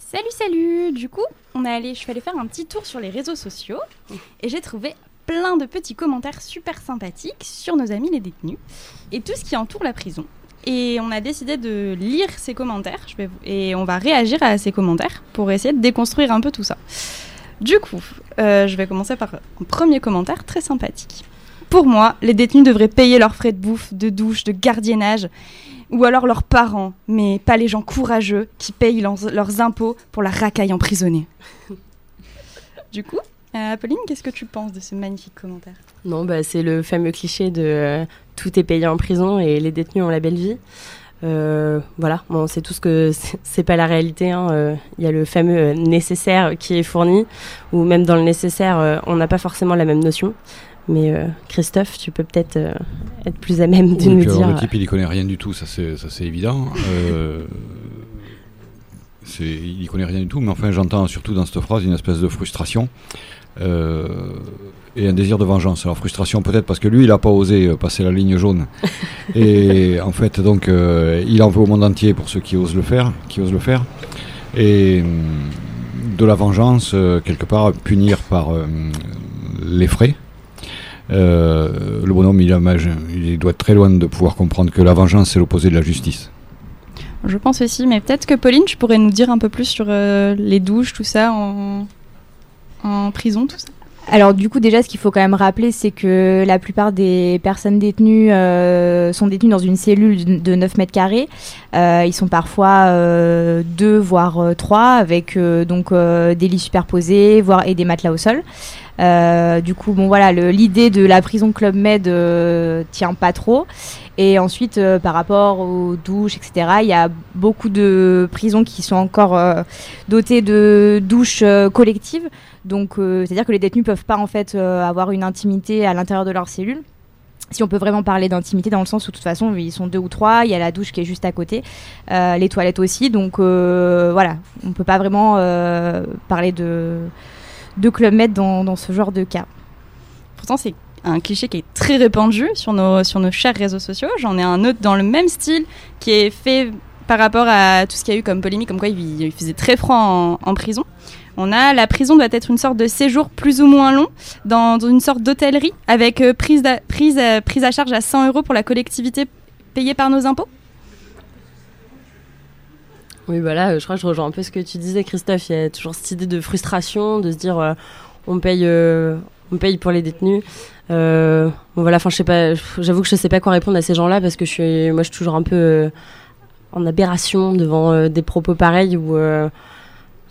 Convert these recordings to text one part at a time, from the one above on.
Salut, salut Du coup, on allé, je suis allée faire un petit tour sur les réseaux sociaux et j'ai trouvé plein de petits commentaires super sympathiques sur nos amis les détenus et tout ce qui entoure la prison. Et on a décidé de lire ces commentaires et on va réagir à ces commentaires pour essayer de déconstruire un peu tout ça. Du coup, euh, je vais commencer par un premier commentaire très sympathique. Pour moi, les détenus devraient payer leurs frais de bouffe, de douche, de gardiennage ou alors leurs parents, mais pas les gens courageux qui payent leurs, leurs impôts pour la racaille emprisonnée. du coup, euh, Apolline, qu'est-ce que tu penses de ce magnifique commentaire? Non, bah, c'est le fameux cliché de euh, tout est payé en prison et les détenus ont la belle vie. Euh, voilà, bon, c'est tout ce que c'est pas la réalité. hein. Euh, Il y a le fameux nécessaire qui est fourni, ou même dans le nécessaire, euh, on n'a pas forcément la même notion. Mais euh, Christophe, tu peux peut-être euh, être plus à même de Oui, nous dire. le type, il y connaît rien du tout, ça c'est évident. Euh, il y connaît rien du tout, mais enfin j'entends surtout dans cette phrase une espèce de frustration euh, et un désir de vengeance. Alors frustration peut-être parce que lui, il n'a pas osé euh, passer la ligne jaune. et en fait, donc, euh, il en veut au monde entier pour ceux qui osent le faire, qui osent le faire. Et hum, de la vengeance, euh, quelque part, punir par euh, les frais. Euh, le bonhomme, il, a, il doit être très loin de pouvoir comprendre que la vengeance, c'est l'opposé de la justice. Je pense aussi, mais peut-être que Pauline, tu pourrais nous dire un peu plus sur euh, les douches, tout ça, en, en prison, tout ça? Alors du coup déjà ce qu'il faut quand même rappeler c'est que la plupart des personnes détenues euh, sont détenues dans une cellule de 9 mètres carrés. Euh, ils sont parfois euh, deux voire trois avec euh, donc euh, des lits superposés voire et des matelas au sol. Euh, du coup bon voilà l'idée de la prison Club Med euh, tient pas trop. Et ensuite euh, par rapport aux douches etc il y a beaucoup de prisons qui sont encore euh, dotées de douches euh, collectives. Donc, euh, c'est-à-dire que les détenus peuvent pas en fait avoir une intimité à l'intérieur de leur cellule. Si on peut vraiment parler d'intimité dans le sens où de toute façon ils sont deux ou trois, il y a la douche qui est juste à côté, euh, les toilettes aussi, donc euh, voilà, on peut pas vraiment euh, parler de, de club med dans, ce genre de cas. Pourtant, c'est un cliché qui est très répandu sur nos, sur nos chers réseaux sociaux. J'en ai un autre dans le même style qui est fait par rapport à tout ce qu'il y a eu comme polémique, comme quoi il, faisait très froid en, prison. On a la prison doit être une sorte de séjour plus ou moins long dans, dans une sorte d'hôtellerie avec euh, prise, prise, euh, prise à charge à 100 euros pour la collectivité payée par nos impôts. Oui, voilà, je crois que je rejoins un peu ce que tu disais, Christophe. Il y a toujours cette idée de frustration, de se dire euh, on paye, euh, on paye pour les détenus. Euh, bon, voilà, enfin, je sais pas. J'avoue que je sais pas quoi répondre à ces gens-là parce que je suis, moi, je suis toujours un peu euh, en aberration devant euh, des propos pareils ou. euh,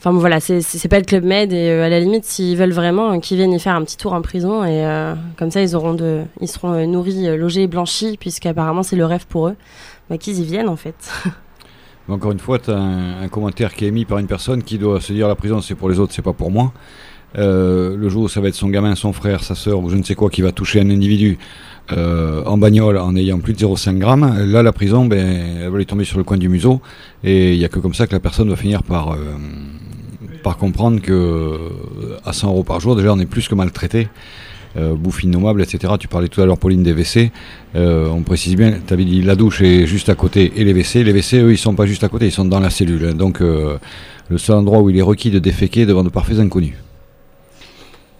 Enfin bon, voilà, c'est- pas le club med et euh, à la limite, s'ils veulent vraiment, euh, qu'ils viennent y faire un petit tour en prison et euh, comme ça, ils auront ils seront euh, nourris, euh, logés et blanchis puisqu'apparemment c'est le rêve pour eux. Bah, qu'ils y viennent en fait. Encore une fois, tu as un, commentaire qui est émis par une personne qui doit se dire la prison c'est pour les autres, c'est pas pour moi. Euh, le jour où ça va être son gamin, son frère, sa soeur ou je ne sais quoi qui va toucher un individu euh, en bagnole en ayant plus de 0,5 grammes, là la prison, ben, elle va lui tomber sur le coin du museau et il n'y a que comme ça que la personne va finir par, euh, par comprendre que à 100 euros par jour, déjà on est plus que maltraité. Euh, bouffe innommable, etc. Tu parlais tout à l'heure, Pauline, des WC. Euh, on précise bien, tu avais dit la douche est juste à côté et les WC. Les WC, eux, ils sont pas juste à côté, ils sont dans la cellule. hein. Donc, euh, le seul endroit où il est requis de déféquer devant de parfaits inconnus.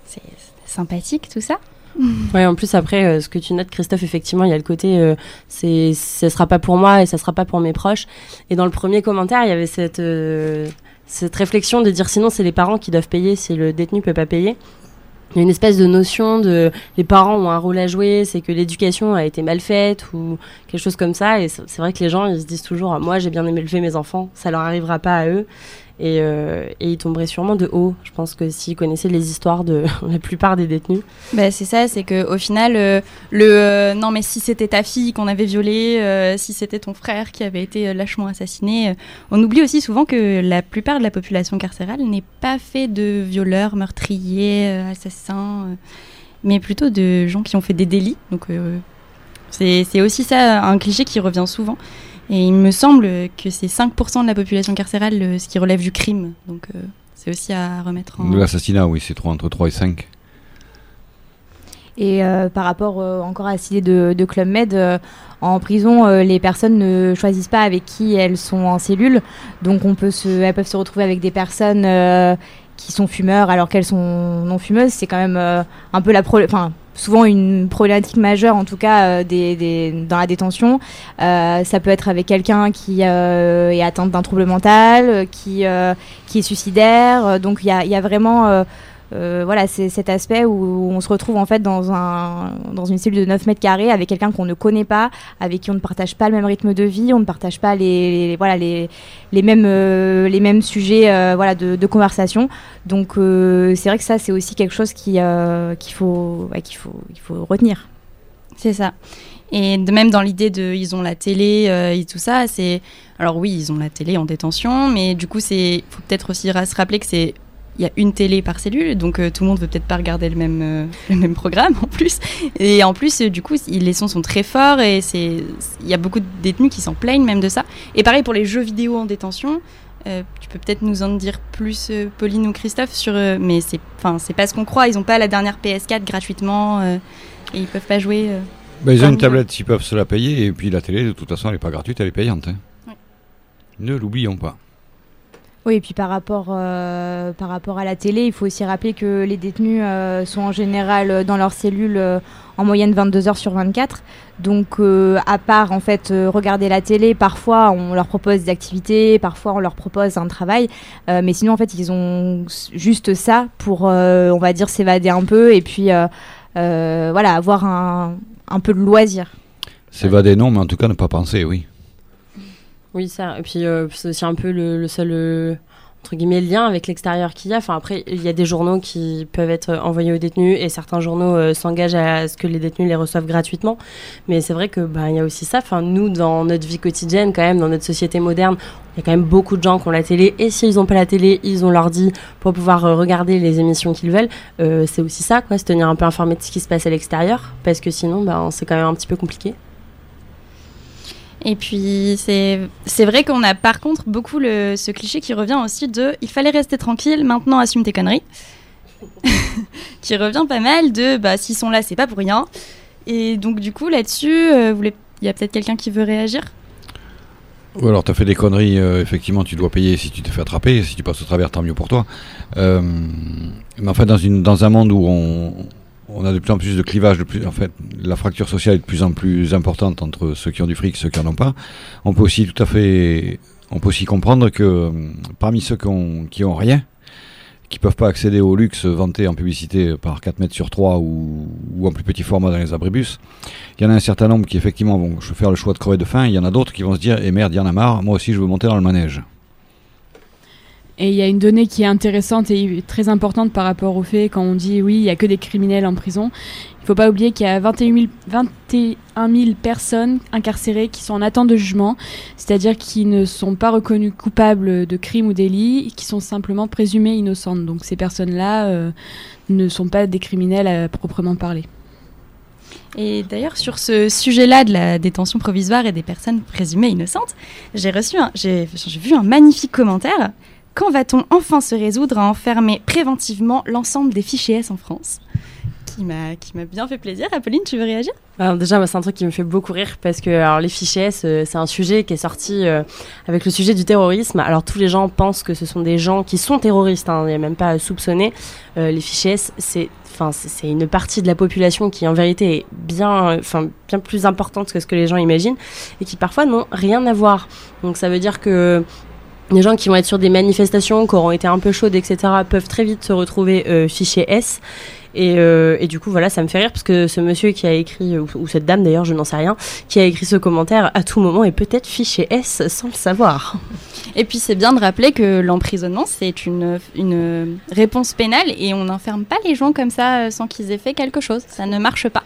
C'est sympathique tout ça. Ouais, en plus après, euh, ce que tu notes, Christophe, effectivement, il y a le côté, euh, c'est, ça sera pas pour moi et ça sera pas pour mes proches. Et dans le premier commentaire, il y avait cette, euh, cette réflexion de dire sinon c'est les parents qui doivent payer si le détenu peut pas payer. Il y a une espèce de notion de les parents ont un rôle à jouer, c'est que l'éducation a été mal faite ou quelque chose comme ça. Et c'est vrai que les gens ils se disent toujours moi j'ai bien aimé élever mes enfants, ça leur arrivera pas à eux. Et, euh, et ils tomberaient sûrement de haut. Je pense que s'ils connaissaient les histoires de la plupart des détenus. Bah, c'est ça, c'est que au final, euh, le euh, non mais si c'était ta fille qu'on avait violée, euh, si c'était ton frère qui avait été lâchement assassiné, on oublie aussi souvent que la plupart de la population carcérale n'est pas fait de violeurs, meurtriers, assassins, mais plutôt de gens qui ont fait des délits. Donc c'est aussi ça un cliché qui revient souvent. Et il me semble que c'est 5% de la population carcérale euh, ce qui relève du crime. Donc euh, c'est aussi à remettre en... De l'assassinat, oui, c'est entre 3 et 5. Et par rapport encore à cette idée de, de Club Med, en prison, les personnes ne choisissent pas avec qui elles sont en cellule. Donc on peut se, elles peuvent se retrouver avec des personnes qui sont fumeurs alors qu'elles sont non fumeuses. C'est quand même un peu la... Enfin, souvent une problématique majeure, en tout cas euh, des, dans la détention. Euh, ça peut être avec quelqu'un qui euh, est atteint d'un trouble mental, qui, qui est suicidaire. Donc il y a, vraiment euh, voilà, c'est cet aspect où on se retrouve en fait dans, un, dans une cellule de 9 mètres carrés avec quelqu'un qu'on ne connaît pas, avec qui on ne partage pas le même rythme de vie, on ne partage pas les, voilà, les, les, mêmes, euh, les mêmes sujets euh, voilà, de, conversation. Donc c'est vrai que ça, c'est aussi quelque chose qu'il faut, faut, faut retenir. C'est ça. Et de même dans l'idée de ils ont la télé et tout ça, c'est alors oui ils ont la télé en détention, mais du coup c'est faut peut-être aussi se rappeler que c'est il y a une télé par cellule, donc euh, tout le monde veut peut-être pas regarder le même, euh, le même programme en plus. Et en plus, euh, du coup, les sons sont très forts et il y a beaucoup de détenus qui s'en plaignent même de ça. Et pareil pour les jeux vidéo en détention. tu peux peut-être nous en dire plus, Pauline ou Christophe, sur, mais c'est, enfin, c'est pas ce qu'on croit. Ils ont pas la dernière PS4 gratuitement et ils peuvent pas jouer. Bah, ils ont une tablette, ils peuvent se la payer, et puis la télé, de toute façon, elle n'est pas gratuite, elle est payante. Hein. Ne l'oublions pas. Oui, et puis par rapport, euh, par rapport à la télé, il faut aussi rappeler que les détenus euh, sont en général euh, dans leur cellule en moyenne 22 heures sur 24. Donc, à part en fait regarder la télé, parfois on leur propose des activités, parfois on leur propose un travail, mais sinon en fait ils ont juste ça pour, on va dire, s'évader un peu et puis voilà, avoir un, un peu de loisir. S'évader non, mais en tout cas ne pas penser, oui. Oui, ça. Et puis, euh, c'est aussi un peu le, seul, euh, entre guillemets, lien avec l'extérieur qu'il y a. Enfin, après, il y a des journaux qui peuvent être envoyés aux détenus et certains journaux euh, s'engagent à ce que les détenus les reçoivent gratuitement. Mais c'est vrai que bah, il y a aussi ça. Enfin, nous, dans notre vie quotidienne, quand même, dans notre société moderne, il y a quand même beaucoup de gens qui ont la télé. Et s'ils n'ont pas la télé, ils ont l'ordi pour pouvoir regarder les émissions qu'ils veulent. c'est aussi ça, quoi, se tenir un peu informé de ce qui se passe à l'extérieur. Parce que sinon, bah, c'est quand même un petit peu compliqué. Et puis, c'est vrai qu'on a par contre beaucoup le, ce cliché qui revient aussi de il fallait rester tranquille, maintenant assume tes conneries. qui revient pas mal de bah, s'ils sont là, c'est pas pour rien. Et donc, du coup, là-dessus, euh, il y a peut-être quelqu'un qui veut réagir? Ou alors tu as fait des conneries, euh, effectivement tu dois payer si tu te fais attraper, si tu passes au travers tant mieux pour toi. Euh, mais enfin dans, une, dans un monde où on, on a de plus en plus de clivages, la fracture sociale est de plus en plus importante entre ceux qui ont du fric et ceux qui n'en ont pas. On peut aussi tout à fait, comprendre que euh, parmi ceux qui ont, rien, qui peuvent pas accéder au luxe vanté en publicité par 4 mètres sur 3 ou, ou en plus petit format dans les abribus, il y en a un certain nombre qui effectivement vont faire le choix de crever de faim, il y en a d'autres qui vont se dire, eh merde, il y en a marre, moi aussi je veux monter dans le manège. Et il y a une donnée qui est intéressante et très importante par rapport au fait quand on dit oui, il n'y a que des criminels en prison. Il ne faut pas oublier qu'il y a 21 000, 21 000 personnes incarcérées qui sont en attente de jugement, c'est-à-dire qui ne sont pas reconnues coupables de crimes ou délits, qui sont simplement présumées innocentes. Donc ces personnes-là euh, ne sont pas des criminels à proprement parler. Et d'ailleurs, sur ce sujet-là de la détention provisoire et des personnes présumées innocentes, j'ai j'ai vu un magnifique commentaire quand va-t-on enfin se résoudre à enfermer préventivement l'ensemble des fichiers S en France? Qui m'a qui m'a bien fait plaisir. Apolline, tu veux réagir? Alors Déjà, c'est un truc qui me fait beaucoup rire parce que alors, les fichiers S, euh, c'est un sujet qui est sorti euh, avec le sujet du terrorisme. Alors tous les gens pensent que ce sont des gens qui sont terroristes, hein, il n'y a même pas à soupçonner. Euh, les fichiers S, c'est Enfin, c'est une partie de la population qui en vérité est bien, enfin, bien plus importante que ce que les gens imaginent et qui parfois n'ont rien à voir. Donc ça veut dire que les gens qui vont être sur des manifestations, qui auront été un peu chaudes, etc., peuvent très vite se retrouver euh, fichier S. Et, euh, et, du coup, voilà, ça me fait rire parce que ce monsieur qui a écrit, ou, cette dame d'ailleurs, je n'en sais rien, qui a écrit ce commentaire à tout moment est peut-être fiché S sans le savoir. Et puis c'est bien de rappeler que l'emprisonnement, c'est une, une réponse pénale et on n'enferme pas les gens comme ça euh, sans qu'ils aient fait quelque chose. Ça ne marche pas.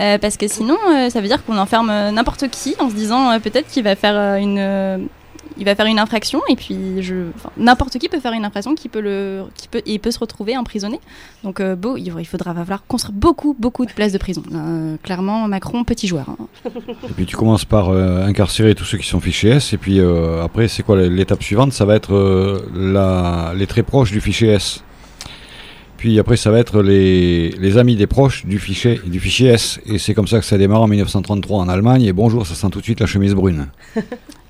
Euh, parce que sinon, ça veut dire qu'on enferme n'importe qui en se disant peut-être qu'il va faire une il va faire une infraction et puis je n'importe qui peut faire une infraction qui peut le qui peut et peut se retrouver emprisonné. Donc euh, beau il, faudra falloir construire beaucoup beaucoup de places de prison. Euh, clairement Macron petit joueur hein. et puis tu commences par euh, incarcérer tous ceux qui sont fichés S et puis après c'est quoi l'étape suivante ça va être les très proches du fichier S Puis après, ça va être les, les amis des proches du fichier, du fichier S. Et c'est comme ça que ça démarre en 1933 en Allemagne. Et bonjour, ça sent tout de suite la chemise brune.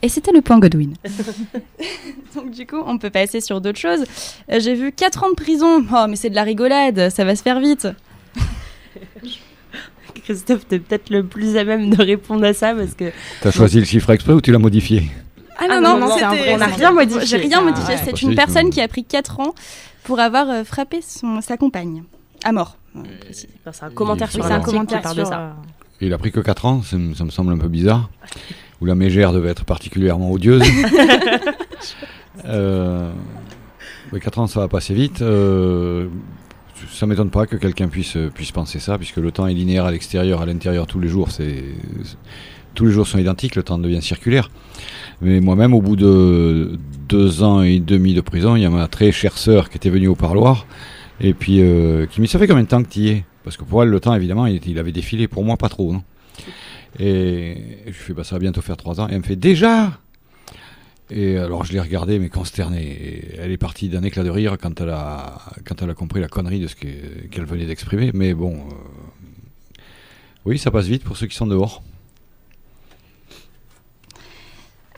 Et c'était le point Godwin. Donc du coup, on peut passer sur d'autres choses. Euh, J'ai vu 4 ans de prison. Oh, mais c'est de la rigolade, ça va se faire vite. Christophe, t'es peut-être le plus à même de répondre à ça parce que. T'as choisi le chiffre exprès ou tu l'as modifié? Ah Ah non, non, on n'a rien modifié. J'ai rien Ah, ouais. C'est Bah, une personne qui a pris 4 ans pour avoir euh, frappé son, sa compagne. À mort. euh. Enfin, c'est un commentaire sur c'est un qui commentaire de ça. euh, Il a pris que 4 ans, ça me, semble un peu bizarre. Ou la mégère devait être particulièrement odieuse. euh, mais 4 ans, ça va passer vite. Euh, ça m'étonne pas que quelqu'un puisse, puisse penser ça, puisque le temps est linéaire à l'extérieur, à l'intérieur tous les jours. C'est, tous les jours sont identiques, le temps devient circulaire. Mais moi-même, au bout de deux ans et demi de prison, il y a ma très chère sœur qui était venue au parloir et puis euh, qui me dit Ça fait combien de temps que tu y es? Parce que pour elle, le temps, évidemment, il, avait défilé. Pour moi, pas trop. Et je fais bah, Ça va bientôt faire trois ans. Et elle me fait Déjà Et alors, je l'ai regardée, mais consternée. Et elle est partie d'un éclat de rire quand elle a, quand elle a compris la connerie de ce que- qu'elle venait d'exprimer. Mais bon. euh, oui, ça passe vite pour ceux qui sont dehors.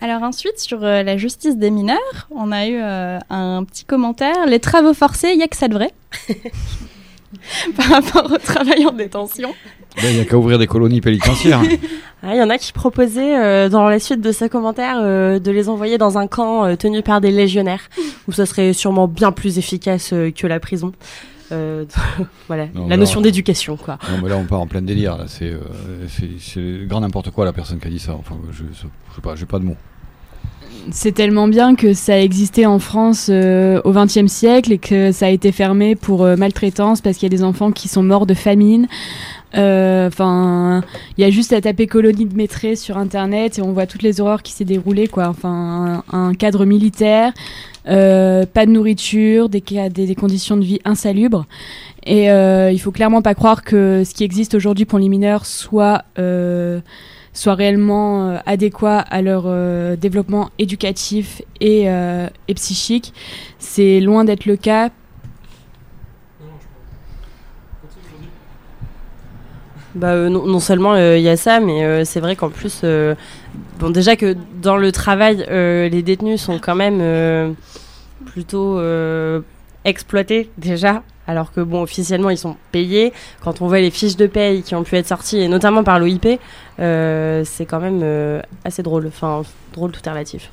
Alors ensuite, sur euh, la justice des mineurs, on a eu euh, un petit commentaire. Les travaux forcés, il n'y a que ça de vrai? Par rapport au travail en détention. Ben, Il n'y a qu'à ouvrir des colonies pénitentiaires. hein. Ah, Il y en a qui proposaient, euh, dans la suite de ce commentaire, euh, de les envoyer dans un camp euh, tenu par des légionnaires, où ça serait sûrement bien plus efficace euh, que la prison. Euh, voilà, Non, la notion d'éducation, quoi. Non, mais là, on part en plein délire. C'est euh, grand n'importe quoi, la personne qui a dit ça. Enfin, je, je, je sais pas, j'ai pas de mots. C'est tellement bien que ça existait en France euh, au XXe siècle et que ça a été fermé pour euh, maltraitance parce qu'il y a des enfants qui sont morts de famine. Euh, Enfin, il y a juste à taper colonie de maîtresse sur internet et on voit toutes les horreurs qui s'est déroulées quoi. Enfin, un, cadre militaire, pas de nourriture, des, des, conditions de vie insalubres. Et il faut clairement pas croire que ce qui existe aujourd'hui pour les mineurs soit soit réellement euh, adéquat à leur euh, développement éducatif et, euh, et psychique. C'est loin d'être le cas. Bah, non, non seulement il y a ça, mais c'est vrai qu'en plus, bon, déjà que dans le travail, les détenus sont quand même plutôt exploités déjà, alors que bon, officiellement ils sont payés. Quand on voit les fiches de paye qui ont pu être sorties, et notamment par l'OIP, euh, c'est quand même euh, assez drôle. Enfin, drôle tout est relatif.